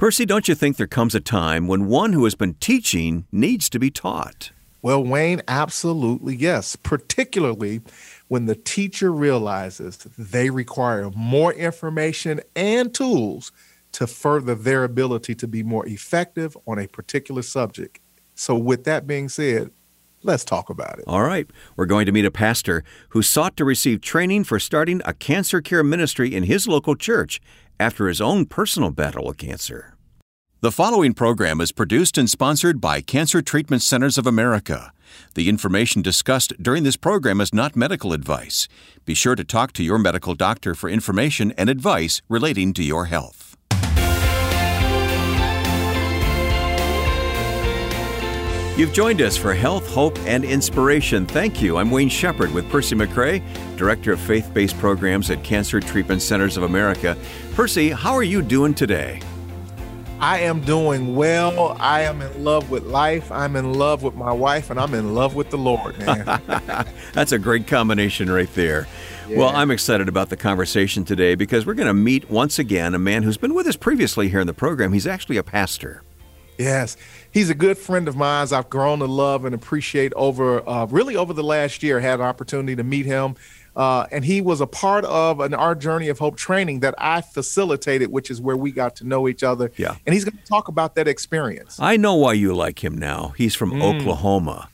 Percy, don't you think there comes a time when one who has been teaching needs to be taught? Well, Wayne, absolutely yes, particularly when the teacher realizes they require more information and tools to further their ability to be more effective on a particular subject. So, with that being said, let's talk about it. All right. We're going to meet a pastor who sought to receive training for starting a cancer care ministry in his local church after his own personal battle with cancer. The following program is produced and sponsored by Cancer Treatment Centers of America. The information discussed during this program is not medical advice. Be sure to talk to your medical doctor for information and advice relating to your health. You've joined us for Health, Hope, and Inspiration. Thank you. I'm Wayne Shepherd with Percy McCray, Director of Faith Based Programs at Cancer Treatment Centers of America. Percy, how are you doing today? I am doing well. I am in love with life. I'm in love with my wife, and I'm in love with the Lord, man. That's a great combination right there. Yeah. Well, I'm excited about the conversation today because we're going to meet once again a man who's been with us previously here in the program. He's actually a pastor. Yes, he's a good friend of mine. I've grown to love and appreciate over uh, really over the last year. Had an opportunity to meet him, uh, and he was a part of an our journey of hope training that I facilitated, which is where we got to know each other. Yeah, and he's going to talk about that experience. I know why you like him now. He's from mm. Oklahoma.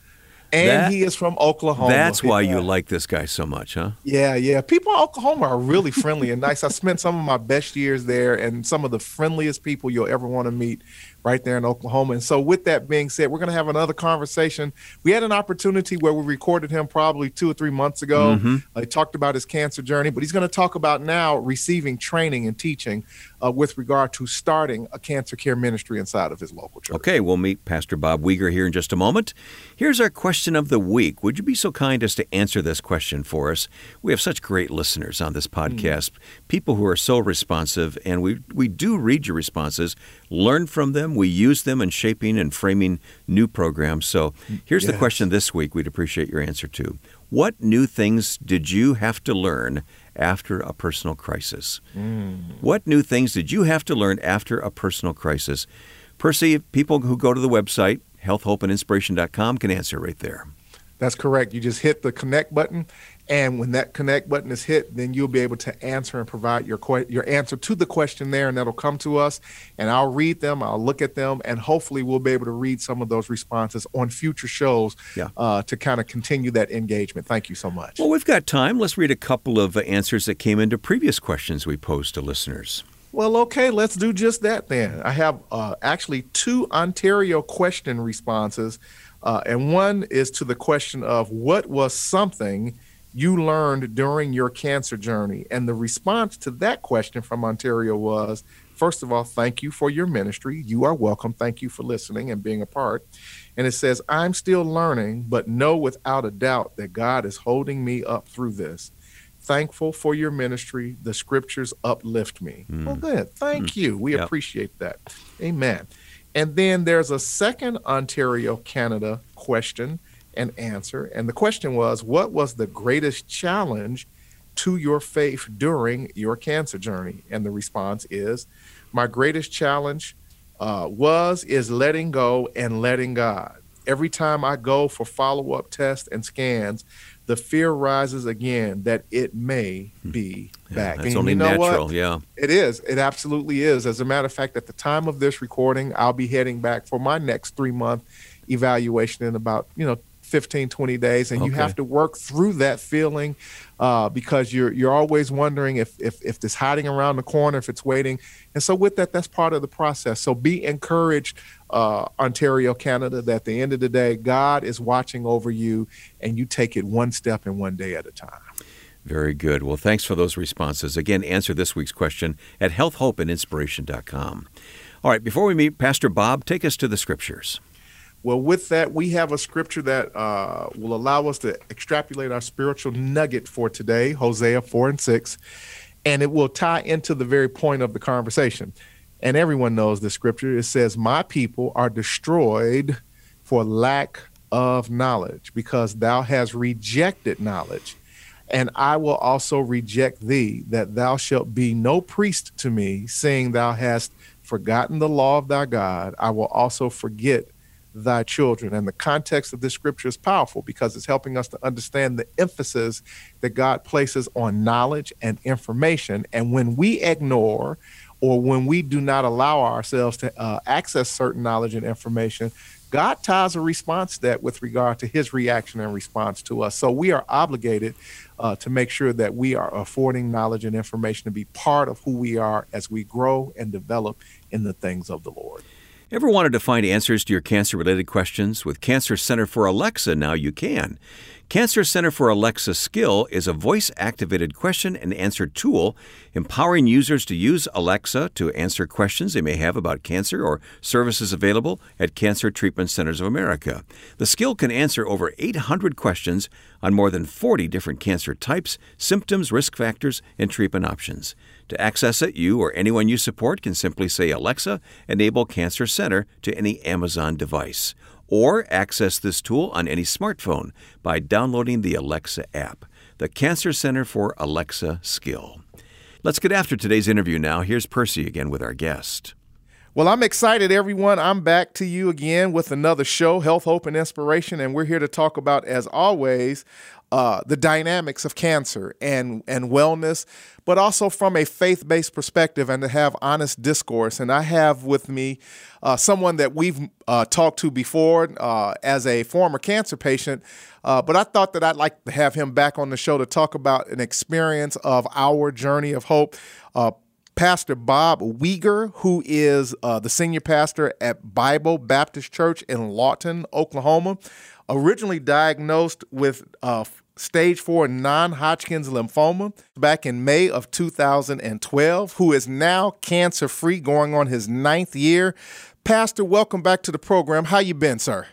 And that, he is from Oklahoma. That's why yeah. you like this guy so much, huh? Yeah, yeah. People in Oklahoma are really friendly and nice. I spent some of my best years there and some of the friendliest people you'll ever want to meet right there in Oklahoma. And so, with that being said, we're going to have another conversation. We had an opportunity where we recorded him probably two or three months ago. Mm-hmm. Uh, he talked about his cancer journey, but he's going to talk about now receiving training and teaching uh, with regard to starting a cancer care ministry inside of his local church. Okay, we'll meet Pastor Bob Weger here in just a moment. Here's our question of the week. Would you be so kind as to answer this question for us? We have such great listeners on this podcast, mm. people who are so responsive, and we, we do read your responses, learn from them we use them in shaping and framing new programs. So here's yes. the question this week we'd appreciate your answer to. What new things did you have to learn after a personal crisis? Mm. What new things did you have to learn after a personal crisis? Percy, people who go to the website, healthhopeandinspiration.com, can answer right there. That's correct. You just hit the connect button and when that connect button is hit, then you'll be able to answer and provide your que- your answer to the question there, and that'll come to us. And I'll read them, I'll look at them, and hopefully we'll be able to read some of those responses on future shows yeah. uh, to kind of continue that engagement. Thank you so much. Well, we've got time. Let's read a couple of answers that came into previous questions we posed to listeners. Well, okay, let's do just that then. I have uh, actually two Ontario question responses, uh, and one is to the question of what was something you learned during your cancer journey? And the response to that question from Ontario was first of all, thank you for your ministry. You are welcome. Thank you for listening and being a part. And it says, I'm still learning, but know without a doubt that God is holding me up through this. Thankful for your ministry. The scriptures uplift me. Mm. Well, good. Thank mm. you. We yep. appreciate that. Amen. And then there's a second Ontario, Canada question and answer. And the question was, what was the greatest challenge to your faith during your cancer journey? And the response is, my greatest challenge uh, was, is letting go and letting God. Every time I go for follow up tests and scans, the fear rises again that it may hmm. be yeah, back. It's only you know natural, what? yeah. It is. It absolutely is. As a matter of fact, at the time of this recording, I'll be heading back for my next three month evaluation in about, you know, 15 20 days and okay. you have to work through that feeling uh, because you're you're always wondering if, if if it's hiding around the corner if it's waiting and so with that that's part of the process so be encouraged uh, ontario canada that at the end of the day god is watching over you and you take it one step and one day at a time very good. Well, thanks for those responses. Again, answer this week's question at healthhopeandinspiration.com. All right, before we meet Pastor Bob, take us to the scriptures. Well, with that, we have a scripture that uh, will allow us to extrapolate our spiritual nugget for today, Hosea 4 and 6, and it will tie into the very point of the conversation. And everyone knows the scripture. It says, My people are destroyed for lack of knowledge, because thou hast rejected knowledge. And I will also reject thee, that thou shalt be no priest to me, seeing thou hast forgotten the law of thy God, I will also forget thy children. And the context of this scripture is powerful because it's helping us to understand the emphasis that God places on knowledge and information. And when we ignore or when we do not allow ourselves to uh, access certain knowledge and information, God ties a response to that with regard to his reaction and response to us. So we are obligated uh, to make sure that we are affording knowledge and information to be part of who we are as we grow and develop in the things of the Lord. Ever wanted to find answers to your cancer related questions? With Cancer Center for Alexa, now you can. Cancer Center for Alexa Skill is a voice activated question and answer tool empowering users to use Alexa to answer questions they may have about cancer or services available at Cancer Treatment Centers of America. The skill can answer over 800 questions on more than 40 different cancer types, symptoms, risk factors, and treatment options. To access it, you or anyone you support can simply say, Alexa, enable Cancer Center to any Amazon device or access this tool on any smartphone by downloading the Alexa app, the Cancer Center for Alexa skill. Let's get after today's interview now. Here's Percy again with our guest. Well, I'm excited, everyone. I'm back to you again with another show, Health, Hope, and Inspiration. And we're here to talk about, as always, uh, the dynamics of cancer and, and wellness, but also from a faith based perspective and to have honest discourse. And I have with me uh, someone that we've uh, talked to before uh, as a former cancer patient, uh, but I thought that I'd like to have him back on the show to talk about an experience of our journey of hope. Uh, Pastor Bob Weger, who is the senior pastor at Bible Baptist Church in Lawton, Oklahoma originally diagnosed with uh, stage four non Hodgkin's lymphoma back in May of 2012, who is now cancer free, going on his ninth year. Pastor, welcome back to the program. How you been, sir?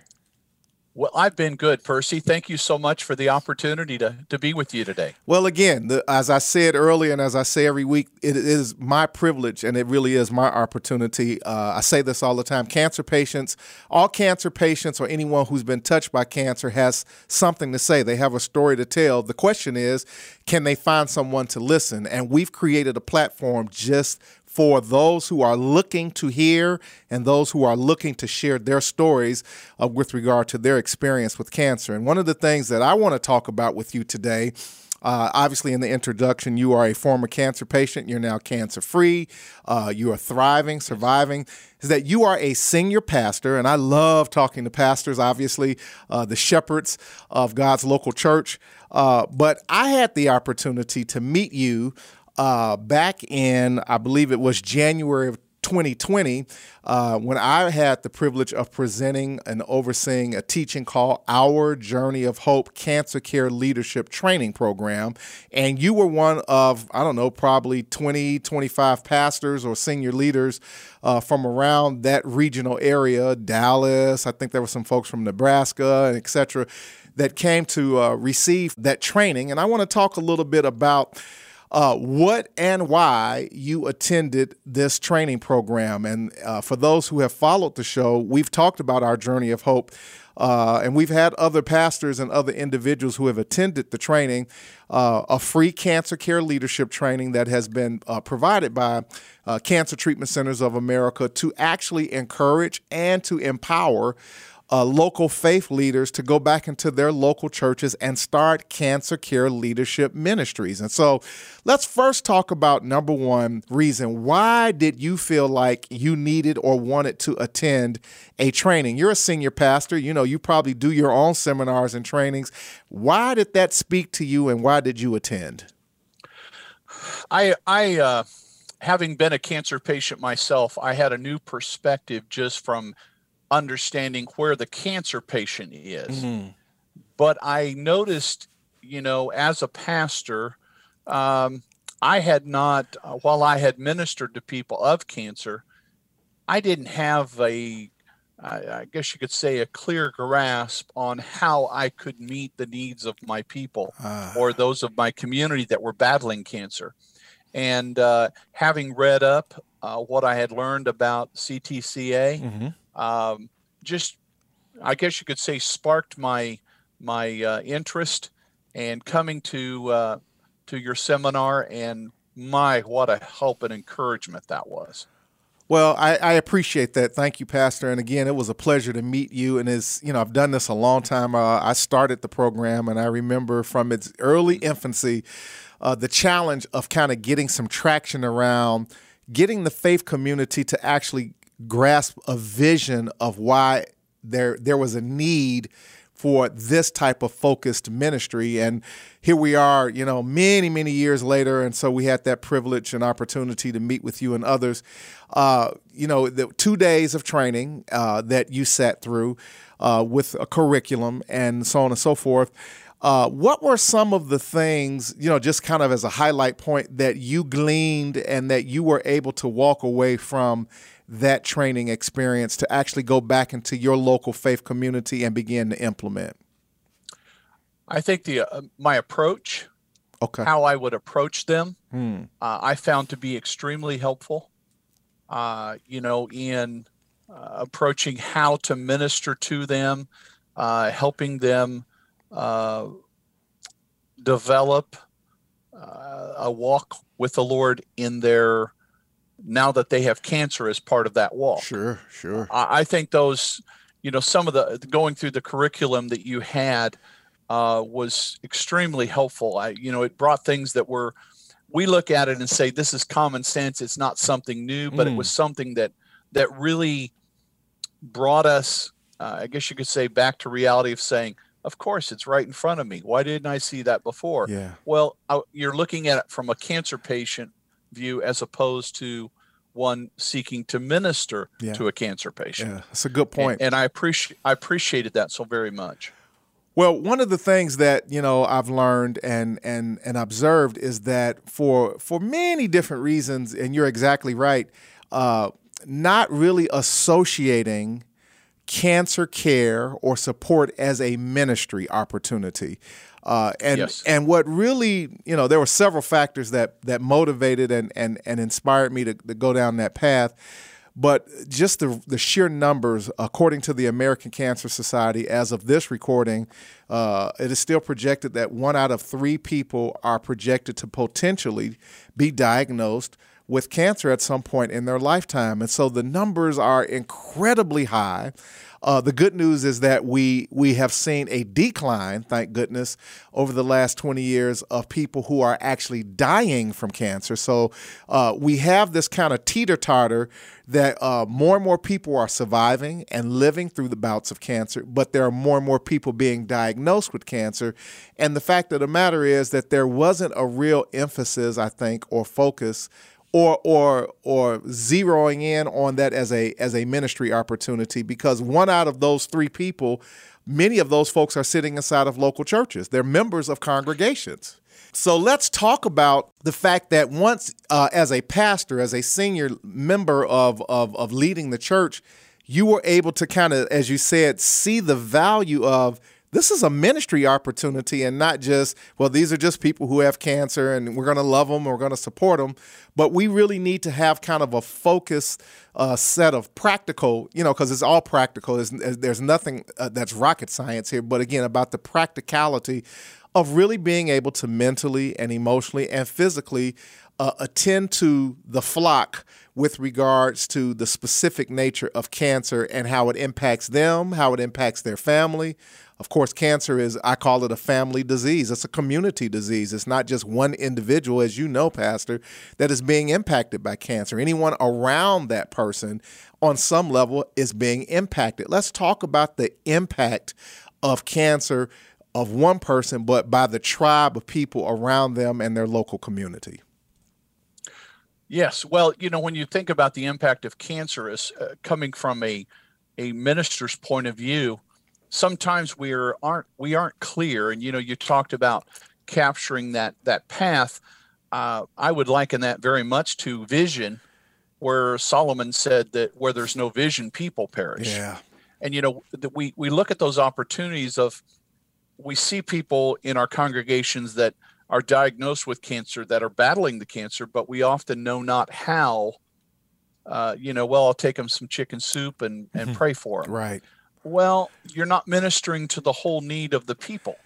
Well, I've been good, Percy. Thank you so much for the opportunity to, to be with you today. Well, again, the, as I said earlier, and as I say every week, it is my privilege and it really is my opportunity. Uh, I say this all the time cancer patients, all cancer patients, or anyone who's been touched by cancer has something to say. They have a story to tell. The question is, can they find someone to listen? And we've created a platform just for those who are looking to hear and those who are looking to share their stories uh, with regard to their experience with cancer. And one of the things that I want to talk about with you today. Uh, obviously, in the introduction, you are a former cancer patient. You're now cancer free. Uh, you are thriving, surviving. Is that you are a senior pastor, and I love talking to pastors, obviously, uh, the shepherds of God's local church. Uh, but I had the opportunity to meet you uh, back in, I believe it was January of 2020, uh, when I had the privilege of presenting and overseeing a teaching called Our Journey of Hope Cancer Care Leadership Training Program. And you were one of, I don't know, probably 20, 25 pastors or senior leaders uh, from around that regional area, Dallas. I think there were some folks from Nebraska and et cetera that came to uh, receive that training. And I want to talk a little bit about uh, what and why you attended this training program. And uh, for those who have followed the show, we've talked about our journey of hope. Uh, and we've had other pastors and other individuals who have attended the training, uh, a free cancer care leadership training that has been uh, provided by uh, Cancer Treatment Centers of America to actually encourage and to empower uh, local faith leaders to go back into their local churches and start cancer care leadership ministries. And so let's first talk about number one reason why did you feel like you needed or wanted to attend a training? You're a senior pastor, you know, you probably do your own seminars and trainings. Why did that speak to you and why did you attend? I, I, uh, having been a cancer patient myself, I had a new perspective just from understanding where the cancer patient is. Mm-hmm. But I noticed, you know, as a pastor, um, I had not, uh, while I had ministered to people of cancer, I didn't have a, I guess you could say, a clear grasp on how I could meet the needs of my people uh. or those of my community that were battling cancer. And uh, having read up uh, what I had learned about CTCA, mm-hmm um, just I guess you could say sparked my my uh, interest and coming to uh, to your seminar and my what a help and encouragement that was. Well, I, I, appreciate that. Thank you, Pastor. And again, it was a pleasure to meet you. And as you know, I've done this a long time. Uh, I started the program, and I remember from its early infancy, uh, the challenge of kind of getting some traction around getting the faith community to actually grasp a vision of why there there was a need for this type of focused ministry. And here we are, you know, many, many years later. And so we had that privilege and opportunity to meet with you and others. Uh, you know, the two days of training uh, that you sat through uh, with a curriculum and so on and so forth. Uh, what were some of the things, you know, just kind of as a highlight point that you gleaned and that you were able to walk away from that training experience to actually go back into your local faith community and begin to implement? I think the uh, my approach, okay, how I would approach them, hmm. uh, I found to be extremely helpful. Uh, you know, in uh, approaching how to minister to them, uh, helping them uh, develop a walk with the Lord in their now that they have cancer as part of that walk. Sure, sure. I, I think those, you know, some of the going through the curriculum that you had uh, was extremely helpful. I, you know, it brought things that were, we look at it and say this is common sense. It's not something new, but mm. it was something that that really brought us, uh, I guess you could say, back to reality of saying, of course, it's right in front of me. Why didn't I see that before? Yeah. Well, I, you're looking at it from a cancer patient view as opposed to one seeking to minister yeah. to a cancer patient. Yeah, that's a good point. And, and I appreciate I appreciated that so very much. Well, one of the things that you know I've learned and and and observed is that for for many different reasons, and you're exactly right, uh, not really associating cancer care or support as a ministry opportunity. Uh, and yes. and what really, you know, there were several factors that that motivated and and and inspired me to, to go down that path. But just the the sheer numbers, according to the American Cancer Society, as of this recording, uh, it is still projected that one out of three people are projected to potentially be diagnosed with cancer at some point in their lifetime. And so the numbers are incredibly high. Uh, the good news is that we we have seen a decline, thank goodness, over the last 20 years of people who are actually dying from cancer. So uh, we have this kind of teeter totter that uh, more and more people are surviving and living through the bouts of cancer, but there are more and more people being diagnosed with cancer. And the fact of the matter is that there wasn't a real emphasis, I think, or focus or or or zeroing in on that as a as a ministry opportunity because one out of those three people many of those folks are sitting inside of local churches. They're members of congregations. So let's talk about the fact that once uh, as a pastor as a senior member of, of of leading the church you were able to kind of as you said see the value of this is a ministry opportunity and not just, well, these are just people who have cancer and we're going to love them, we're going to support them. But we really need to have kind of a focused uh, set of practical, you know, because it's all practical. There's, there's nothing uh, that's rocket science here, but again, about the practicality of really being able to mentally and emotionally and physically uh, attend to the flock with regards to the specific nature of cancer and how it impacts them, how it impacts their family, of course, cancer is, I call it a family disease. It's a community disease. It's not just one individual, as you know, Pastor, that is being impacted by cancer. Anyone around that person on some level is being impacted. Let's talk about the impact of cancer of one person, but by the tribe of people around them and their local community. Yes. Well, you know, when you think about the impact of cancer as uh, coming from a, a minister's point of view, sometimes we are, aren't we aren't clear. And you know, you talked about capturing that that path. Uh, I would liken that very much to vision, where Solomon said that where there's no vision, people perish. Yeah. And you know that we we look at those opportunities of we see people in our congregations that are diagnosed with cancer that are battling the cancer, but we often know not how. Uh, you know, well, I'll take them some chicken soup and and mm-hmm. pray for them. Right well you're not ministering to the whole need of the people.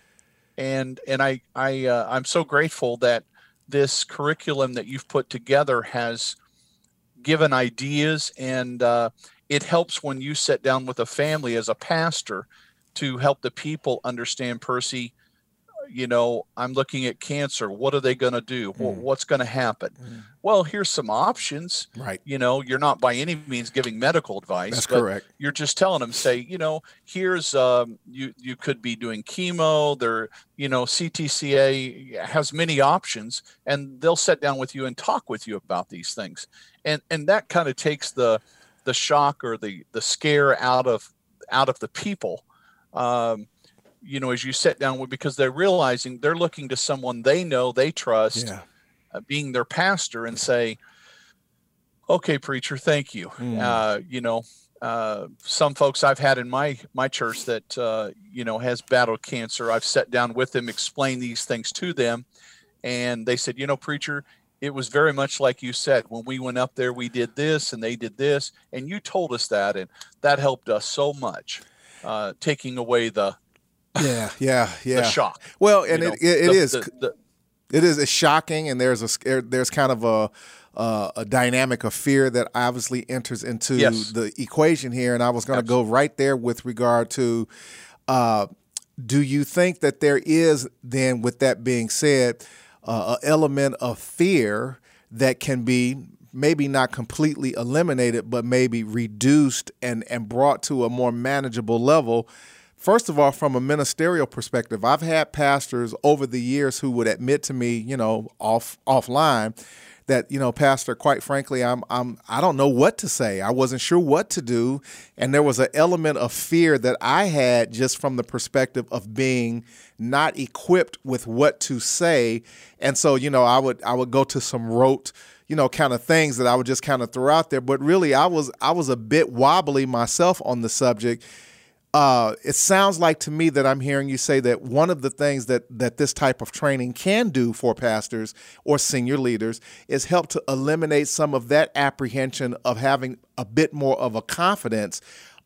And and i i uh, i'm so grateful that this curriculum that you've put together has given ideas, and uh, it helps when you sit down with a family as a pastor to help the people understand Percy you know, I'm looking at cancer. What are they going to do? Mm. What's going to happen? Mm. Well, here's some options. Right. You know, you're not by any means giving medical advice. That's correct. You're just telling them, say, you know, here's um, you you could be doing chemo. There, you know, CTCA has many options, and they'll sit down with you and talk with you about these things, and and that kind of takes the the shock or the the scare out of out of the people. Um, you know, as you sit down with, because they're realizing they're looking to someone they know, they trust, yeah. uh, being their pastor, and say, "Okay, preacher, thank you." Mm. Uh, you know, uh, some folks I've had in my my church that uh, you know has battled cancer. I've sat down with them, explained these things to them, and they said, "You know, preacher." It was very much like you said. When we went up there, we did this and they did this, and you told us that, and that helped us so much, uh, taking away the yeah, yeah, yeah. The shock. Well, and it, it, it the, is, the, the, it is it's shocking, and there's a there's kind of a uh, a dynamic of fear that obviously enters into yes. the equation here. And I was going to go right there with regard to. Uh, do you think that there is then, with that being said, uh, an element of fear that can be maybe not completely eliminated, but maybe reduced and and brought to a more manageable level? First of all, from a ministerial perspective, I've had pastors over the years who would admit to me, you know, off offline, that you know, pastor, quite frankly, I'm I'm I don't know what to say. I wasn't sure what to do, and there was an element of fear that I had just from the perspective of being not equipped with what to say, and so you know, I would I would go to some rote you know kind of things that I would just kind of throw out there. But really I was I was a bit wobbly myself on the subject uh, it sounds like to me that I'm hearing you say that one of the things that that this type of training can do for pastors or senior leaders is help to eliminate some of that apprehension of having a bit more of a confidence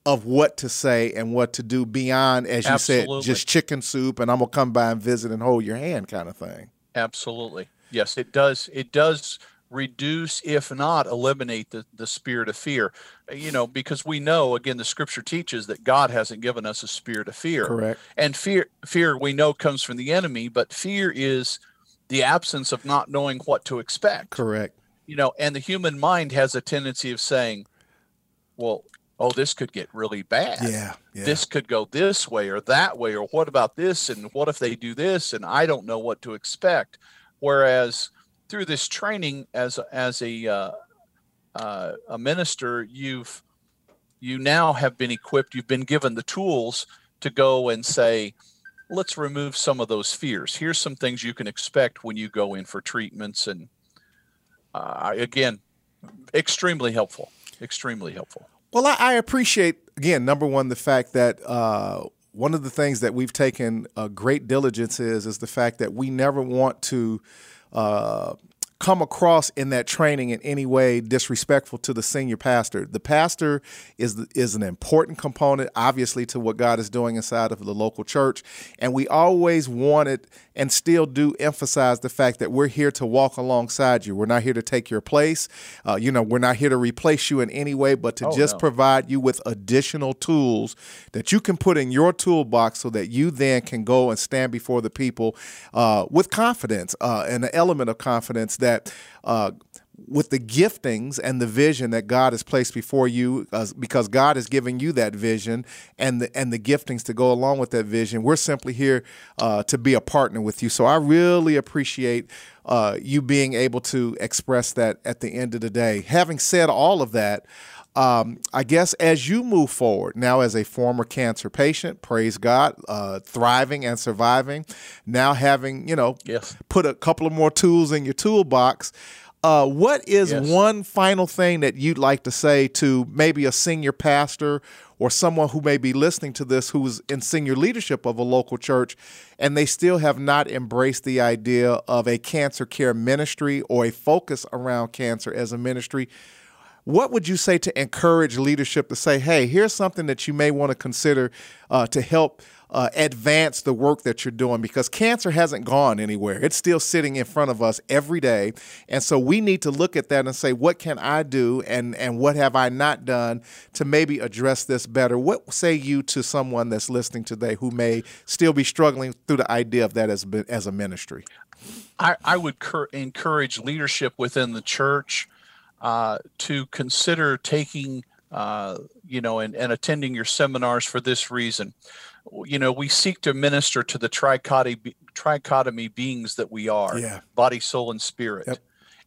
of what to say and what to do beyond, as you Absolutely. said, just chicken soup and I'm gonna come by and visit and hold your hand kind of thing. Absolutely. Yes, it does. It does reduce, if not eliminate, the, the spirit of fear. Uh, you know, because we know, again, the scripture teaches that God hasn't given us a spirit of fear. Correct. And fear, fear we know comes from the enemy, but fear is the absence of not knowing what to expect. Correct. You know, and the human mind has a tendency of saying, well, oh, this could get really bad. Yeah, yeah. This could go this way or that way, or what about this? And what if they do this? And I don't know what to expect. Whereas, through this training as as a uh, uh, a minister, you've you now have been equipped. You've been given the tools to go and say, let's remove some of those fears. Here's some things you can expect when you go in for treatments, and uh, again, extremely helpful. Extremely helpful. Well, I, I appreciate again number one the fact that uh, one of the things that we've taken a great diligence is is the fact that we never want to uh, come across in that training in any way disrespectful to the senior pastor. The pastor is is an important component, obviously, to what God is doing inside of the local church, and we always wanted and still do emphasize the fact that we're here to walk alongside you. We're not here to take your place. Uh, you know, we're not here to replace you in any way, but to oh, just no. provide you with additional tools that you can put in your toolbox so that you then can go and stand before the people uh, with confidence uh, and an element of confidence that uh, with the giftings and the vision that God has placed before you, uh, because God is giving you that vision and the and the giftings to go along with that vision. We're simply here uh, to be a partner with you. So I really appreciate uh, you being able to express that at the end of the day. Having said all of that. Um, I guess as you move forward now as a former cancer patient, praise God, uh, thriving and surviving, now having you know Yes. put a couple of more tools in your toolbox. Uh, what is Yes. one final thing that you'd like to say to maybe a senior pastor or someone who may be listening to this who's in senior leadership of a local church and they still have not embraced the idea of a cancer care ministry or a focus around cancer as a ministry? what would you say to encourage leadership to say, hey, here's something that you may want to consider uh, to help uh, advance the work that you're doing because cancer hasn't gone anywhere. It's still sitting in front of us every day. And so we need to look at that and say, what can I do and, and what have I not done to maybe address this better? What say you to someone that's listening today who may still be struggling through the idea of that as, as a ministry? I, I would cur- encourage leadership within the church uh, to consider taking, uh, you know, and, and attending your seminars for this reason you know, we seek to minister to the trichotomy, trichotomy beings that we are yeah. body, soul, and spirit. Yep.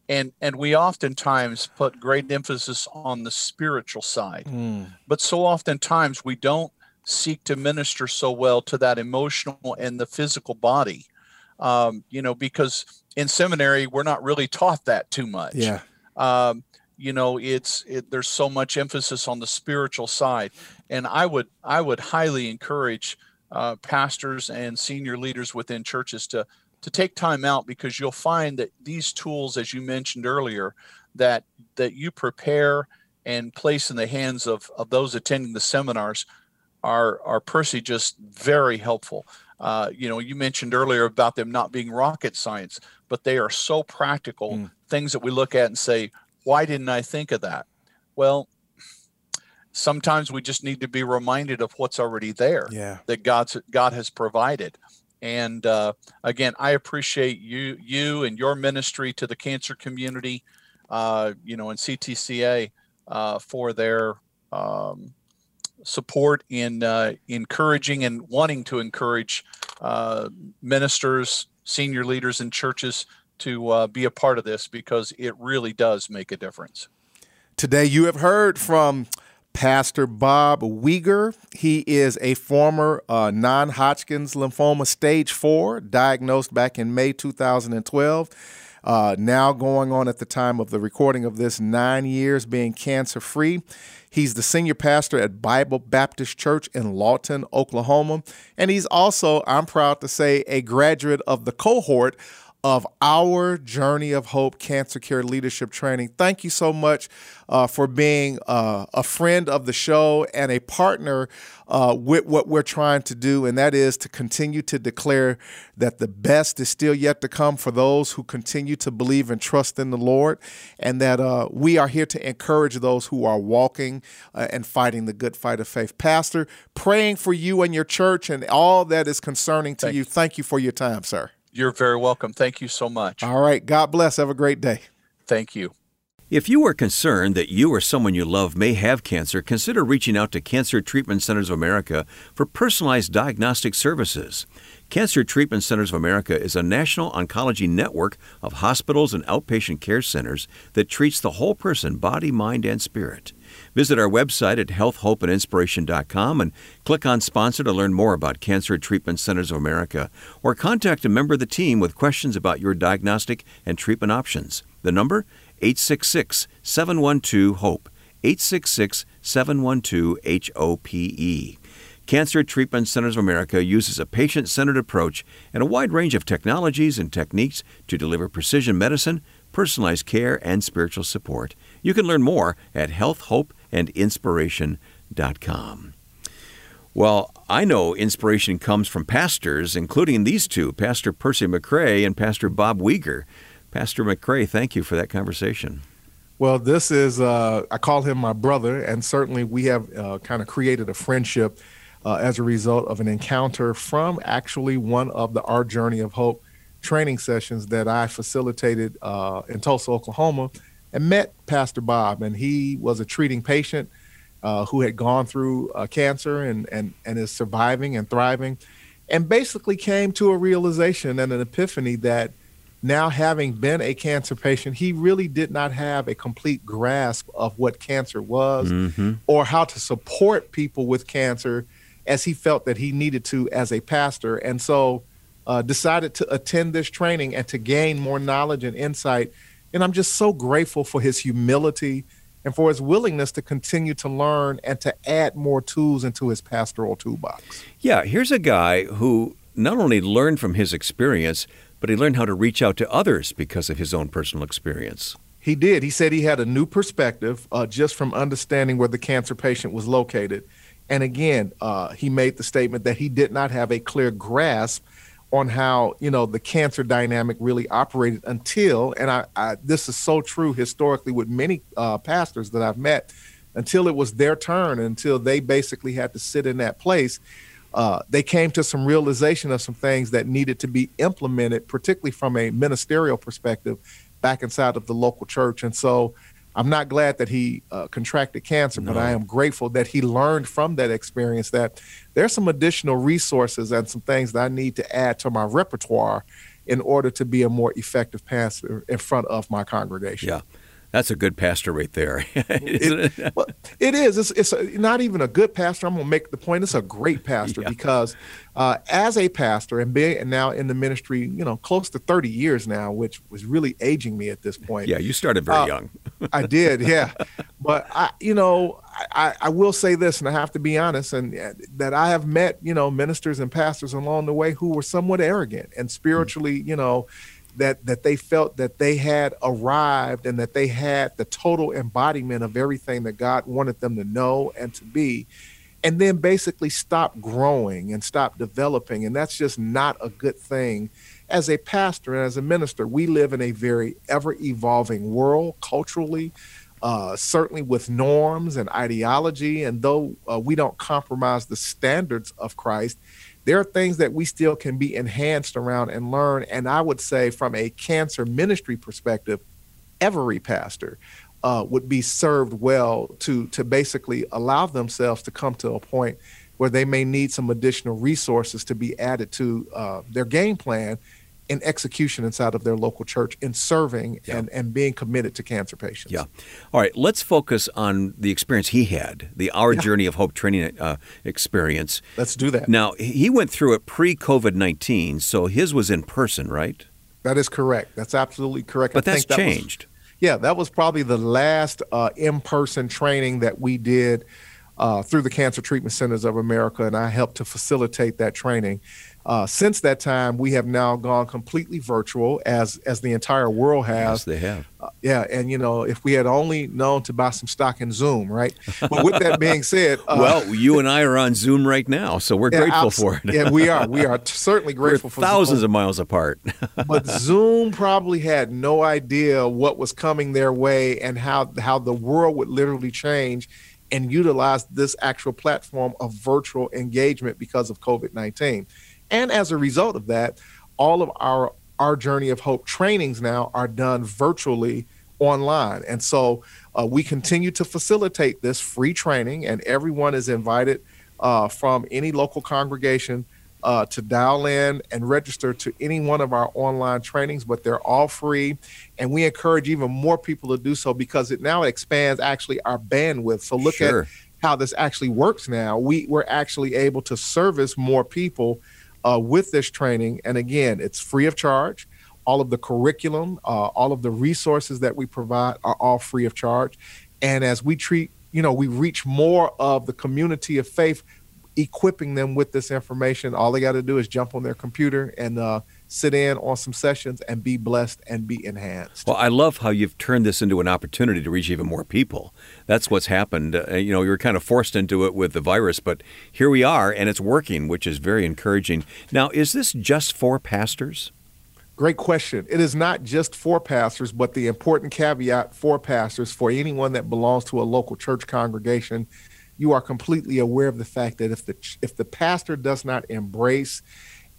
And, and we oftentimes put great emphasis on the spiritual side. Mm. But so oftentimes we don't seek to minister so well to that emotional and the physical body. Um, you know, because in seminary, we're not really taught that too much. Yeah. Um, you know it's it, there's so much emphasis on the spiritual side and i would i would highly encourage uh, pastors and senior leaders within churches to to take time out because you'll find that these tools as you mentioned earlier that that you prepare and place in the hands of of those attending the seminars are are personally just very helpful uh, you know you mentioned earlier about them not being rocket science but they are so practical mm. things that we look at and say why didn't I think of that? Well, sometimes we just need to be reminded of what's already there yeah. that God's God has provided. And uh, again, I appreciate you you and your ministry to the cancer community, uh, you know, and CTCA uh, for their um, support in uh, encouraging and wanting to encourage uh, ministers, senior leaders in churches to uh, be a part of this because it really does make a difference. Today, you have heard from Pastor Bob Weger. He is a former uh, non Hodgkin's lymphoma stage four, diagnosed back in May 2012. Uh, now going on at the time of the recording of this, nine years being cancer free. He's the senior pastor at Bible Baptist Church in Lawton, Oklahoma. And he's also, I'm proud to say, a graduate of the cohort of our Journey of Hope Cancer Care Leadership Training. Thank you so much uh, for being uh, a friend of the show and a partner uh, with what we're trying to do, and that is to continue to declare that the best is still yet to come for those who continue to believe and trust in the Lord, and that uh, we are here to encourage those who are walking uh, and fighting the good fight of faith. Pastor, praying for you and your church and all that is concerning to you. you. Thank you for your time, sir. You're very welcome. Thank you so much. All right. God bless. Have a great day. Thank you. If you are concerned that you or someone you love may have cancer, consider reaching out to Cancer Treatment Centers of America for personalized diagnostic services. Cancer Treatment Centers of America is a national oncology network of hospitals and outpatient care centers that treats the whole person, body, mind, and spirit. Visit our website at healthhopeandinspiration.com and click on Sponsor to learn more about Cancer Treatment Centers of America or contact a member of the team with questions about your diagnostic and treatment options. The number 866 712 HOPE. 866 712 HOPE. Cancer Treatment Centers of America uses a patient centered approach and a wide range of technologies and techniques to deliver precision medicine, personalized care, and spiritual support. You can learn more at healthhopeandinspiration.com. Well, I know inspiration comes from pastors, including these two, Pastor Percy McCray and Pastor Bob Weger. Pastor McCray, thank you for that conversation. Well, this is, uh, I call him my brother, and certainly we have uh, kind of created a friendship uh, as a result of an encounter from actually one of the Our Journey of Hope training sessions that I facilitated uh, in Tulsa, Oklahoma and met Pastor Bob, and he was a treating patient uh, who had gone through uh, cancer and, and, and is surviving and thriving, and basically came to a realization and an epiphany that now having been a cancer patient, he really did not have a complete grasp of what cancer was mm-hmm. or how to support people with cancer as he felt that he needed to as a pastor. And so uh, decided to attend this training and to gain more knowledge and insight and I'm just so grateful for his humility and for his willingness to continue to learn and to add more tools into his pastoral toolbox. Yeah, here's a guy who not only learned from his experience, but he learned how to reach out to others because of his own personal experience. He did. He said he had a new perspective uh, just from understanding where the cancer patient was located. And again, uh, he made the statement that he did not have a clear grasp on how you know the cancer dynamic really operated until, and I, I this is so true historically with many uh, pastors that I've met, until it was their turn, until they basically had to sit in that place. Uh, they came to some realization of some things that needed to be implemented, particularly from a ministerial perspective, back inside of the local church. And so I'm not glad that he uh, contracted cancer, no. but I am grateful that he learned from that experience that there's some additional resources and some things that I need to add to my repertoire in order to be a more effective pastor in front of my congregation. Yeah. That's a good pastor right there. it, it? Well, it is. It's, it's a, not even a good pastor. I'm going to make the point. It's a great pastor yeah. because uh, as a pastor and being now in the ministry, you know, close to 30 years now, which was really aging me at this point. Yeah, you started very uh, young. I did, yeah. But I, you know, I, I will say this, and I have to be honest, and uh, that I have met, you know, ministers and pastors along the way who were somewhat arrogant and spiritually, mm-hmm. you know, that that they felt that they had arrived and that they had the total embodiment of everything that God wanted them to know and to be and then basically stop growing and stop developing and that's just not a good thing as a pastor and as a minister we live in a very ever evolving world culturally uh, certainly with norms and ideology and though uh, we don't compromise the standards of christ there are things that we still can be enhanced around and learn. And I would say, from a cancer ministry perspective, every pastor uh, would be served well to to basically allow themselves to come to a point where they may need some additional resources to be added to uh, their game plan in execution inside of their local church in serving yeah. and, and being committed to cancer patients. Yeah. All right. Let's focus on the experience he had, the Our yeah. Journey of Hope training uh, experience. Let's do that. Now, he went through it pre COVID 19, so his was in person, right? That is correct. That's absolutely correct. But I that's that changed. Was, yeah, that was probably the last uh, in person training that we did. Uh, through the Cancer Treatment Centers of America, and I helped to facilitate that training. Uh, since that time, we have now gone completely virtual, as as the entire world has. Yes, they have. Uh, yeah, and you know, if we had only known to buy some stock in Zoom, right? But with that being said, uh, well, you and I are on Zoom right now, so we're yeah, grateful for it. yeah, we are. We are certainly grateful for thousands Zoom. of miles apart. but Zoom probably had no idea what was coming their way and how how the world would literally change and utilize this actual platform of virtual engagement because of COVID nineteen. And as a result of that, all of our our Journey of Hope trainings now are done virtually online. And so uh, we continue to facilitate this free training, and everyone is invited uh, from any local congregation uh, to dial in and register to any one of our online trainings, but they're all free. And we encourage even more people to do so because it now expands actually our bandwidth. So look sure. at how this actually works now. We, we're actually able to service more people uh, with this training. And again, it's free of charge. All of the curriculum, uh, all of the resources that we provide are all free of charge. And as we treat, you know, we reach more of the community of faith, equipping them with this information. All they got to do is jump on their computer and uh, sit in on some sessions and be blessed and be enhanced. Well, I love how you've turned this into an opportunity to reach even more people. That's what's happened. Uh, you know, you were kind of forced into it with the virus, but here we are, and it's working, which is very encouraging. Now, is this just for pastors? Great question. It is not just for pastors, but the important caveat for pastors, for anyone that belongs to a local church congregation, you are completely aware of the fact that if the if the pastor does not embrace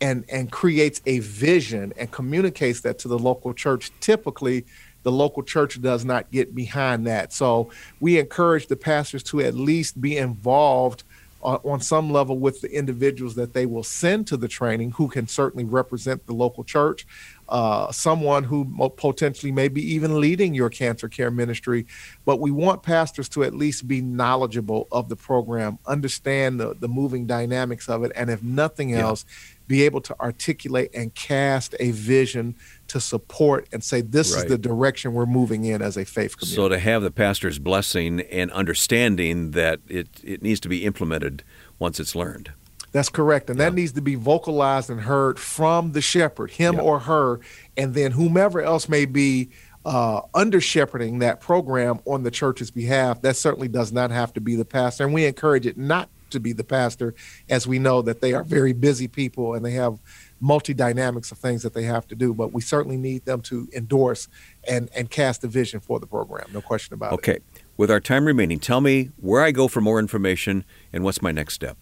and and creates a vision and communicates that to the local church typically the local church does not get behind that. So we encourage the pastors to at least be involved uh, on some level with the individuals that they will send to the training who can certainly represent the local church uh, someone who potentially may be even leading your cancer care ministry. But we want pastors to at least be knowledgeable of the program, understand the, the moving dynamics of it, and if nothing else, be able to articulate and cast a vision to support and say this right. is the direction we're moving in as a faith community. So to have the pastor's blessing and understanding that it, it needs to be implemented once it's learned. That's correct. And yeah. that needs to be vocalized and heard from the shepherd, him or her, and then whomever else may be uh, under shepherding that program on the church's behalf, that certainly does not have to be the pastor. And we encourage it not to be the pastor, as we know that they are very busy people and they have multi dynamics of things that they have to do. But we certainly need them to endorse and, and cast a vision for the program. No question about okay. it. Okay. With our time remaining, tell me where I go for more information and what's my next step.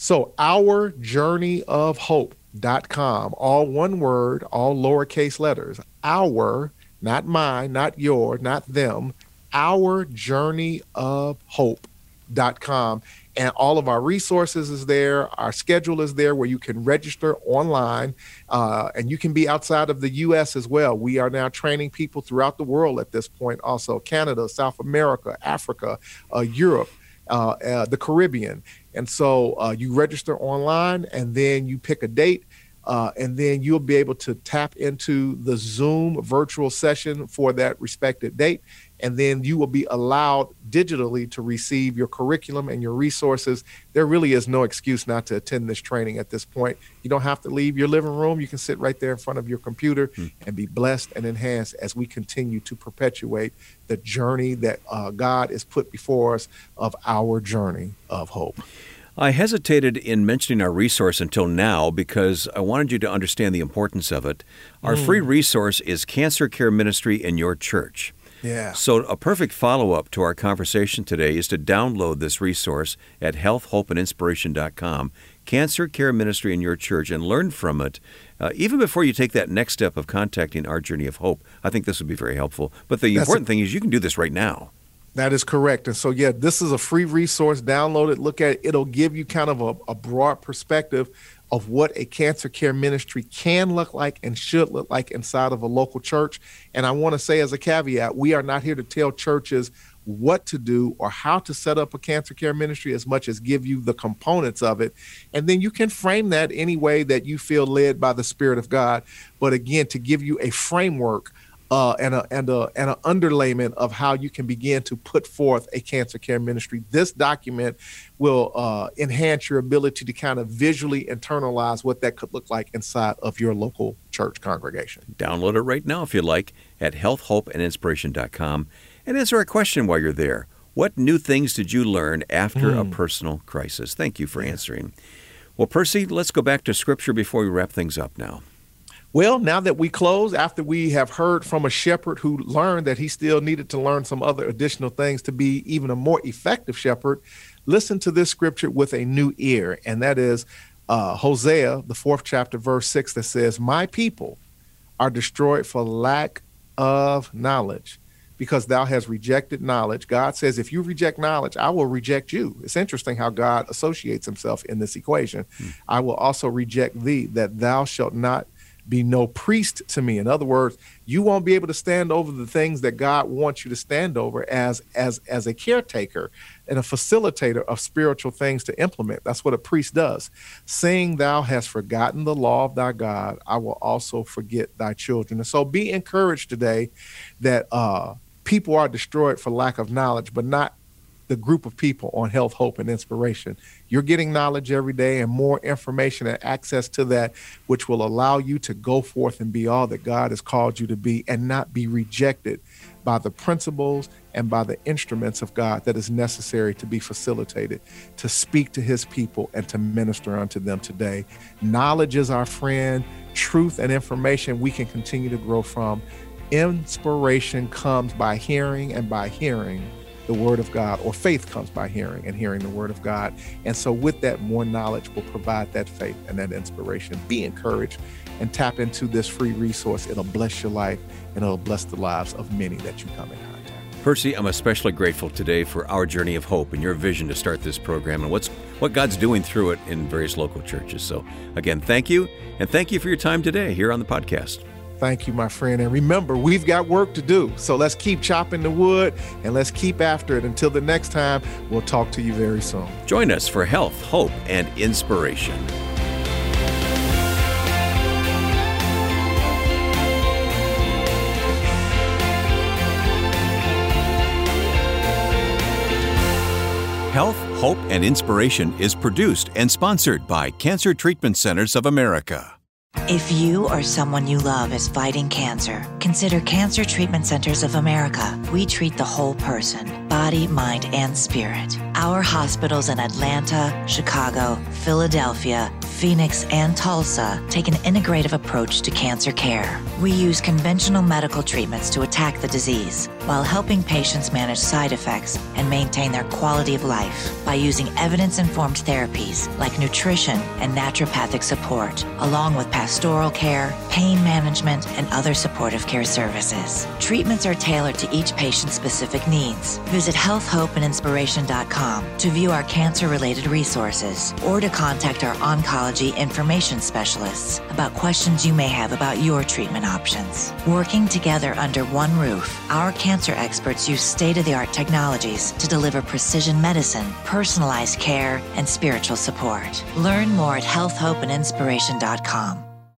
So, our journey of all one word, all lowercase letters. Our not mine, not your, not them, our journey of hope.com. And all of our resources is there. Our schedule is there where you can register online uh, and you can be outside of the U.S. as well. We are now training people throughout the world at this point, also Canada, South America, Africa, uh, Europe, uh, uh the Caribbean. And so uh, you register online and then you pick a date uh, and then you'll be able to tap into the Zoom virtual session for that respected date. And then you will be allowed digitally to receive your curriculum and your resources. There really is no excuse not to attend this training at this point. You don't have to leave your living room. You can sit right there in front of your computer mm. and be blessed and enhanced as we continue to perpetuate the journey that uh, God has put before us of our journey of hope. I hesitated in mentioning our resource until now because I wanted you to understand the importance of it. Our mm. free resource is Cancer Care Ministry in your church. Yeah. So, a perfect follow up to our conversation today is to download this resource at healthhopeandinspiration.com, Cancer Care Ministry in your church, and learn from it. Uh, even before you take that next step of contacting our Journey of Hope, I think this would be very helpful. But the That's important a- thing is you can do this right now. That is correct. And so, yeah, this is a free resource. Download it, look at it. It'll give you kind of a, a, broad perspective of what a cancer care ministry can look like and should look like inside of a local church. And I want to say, as a caveat, we are not here to tell churches what to do or how to set up a cancer care ministry as much as give you the components of it. And then you can frame that any way that you feel led by the Spirit of God. But again, to give you a framework uh, and a and a and an underlayment of how you can begin to put forth a cancer care ministry. This document will uh, enhance your ability to kind of visually internalize what that could look like inside of your local church congregation. Download it right now if you like at healthhopeandinspiration.com. And answer a question while you're there. What new things did you learn after mm. a hmm. personal crisis? Thank you for answering. Well, Percy, let's go back to scripture before we wrap things up now. Well, now that we close, after we have heard from a shepherd who learned that he still needed to learn some other additional things to be even a more effective shepherd, listen to this scripture with a new ear. And that is uh, Hosea, the fourth chapter, verse six, that says, My people are destroyed for lack of knowledge because thou hast rejected knowledge. God says, if you reject knowledge, I will reject you. It's interesting how God associates himself in this equation. Hmm. I will also reject thee, that thou shalt not be no priest to me. In other words, you won't be able to stand over the things that God wants you to stand over as as as a caretaker and a facilitator of spiritual things to implement. That's what a priest does. Seeing thou hast forgotten the law of thy God, I will also forget thy children. And so be encouraged today that uh, people are destroyed for lack of knowledge, but not the group of people on health, hope, and inspiration. You're getting knowledge every day and more information and access to that, which will allow you to go forth and be all that God has called you to be and not be rejected by the principles and by the instruments of God that is necessary to be facilitated, to speak to his people and to minister unto them today. Knowledge is our friend, truth and information we can continue to grow from. Inspiration comes by hearing and by hearing the word of God, or faith comes by hearing and hearing the word of God. And so, with that, more knowledge will provide that faith and that inspiration. Be encouraged and tap into this free resource. It'll bless your life and it'll bless the lives of many that you come in contact. Percy, I'm especially grateful today for our journey of hope and your vision to start this program and what's what God's doing through it in various local churches. So, again, thank you, and thank you for your time today here on the podcast. Thank you, my friend. And remember, we've got work to do. So let's keep chopping the wood and let's keep after it. Until the next time, we'll talk to you very soon. Join us for health, hope, and inspiration. Health, Hope, and Inspiration is produced and sponsored by Cancer Treatment Centers of America. If you or someone you love is fighting cancer, consider Cancer Treatment Centers of America. We treat the whole person body, mind, and spirit. Our hospitals in Atlanta, Chicago, Philadelphia, Phoenix, and Tulsa take an integrative approach to cancer care. We use conventional medical treatments to attack the disease while helping patients manage side effects and maintain their quality of life by using evidence informed therapies like nutrition and naturopathic support, along with pastoral care, pain management, and other supportive care services. Treatments are tailored to each patient's specific needs. Visit healthhopeandinspiration.com to view our cancer related resources or to contact our oncology information specialists about questions you may have about your treatment options. Working together under one roof, our cancer experts use state of the art technologies to deliver precision medicine, personalized care, and spiritual support. Learn more at healthhopeandinspiration.com.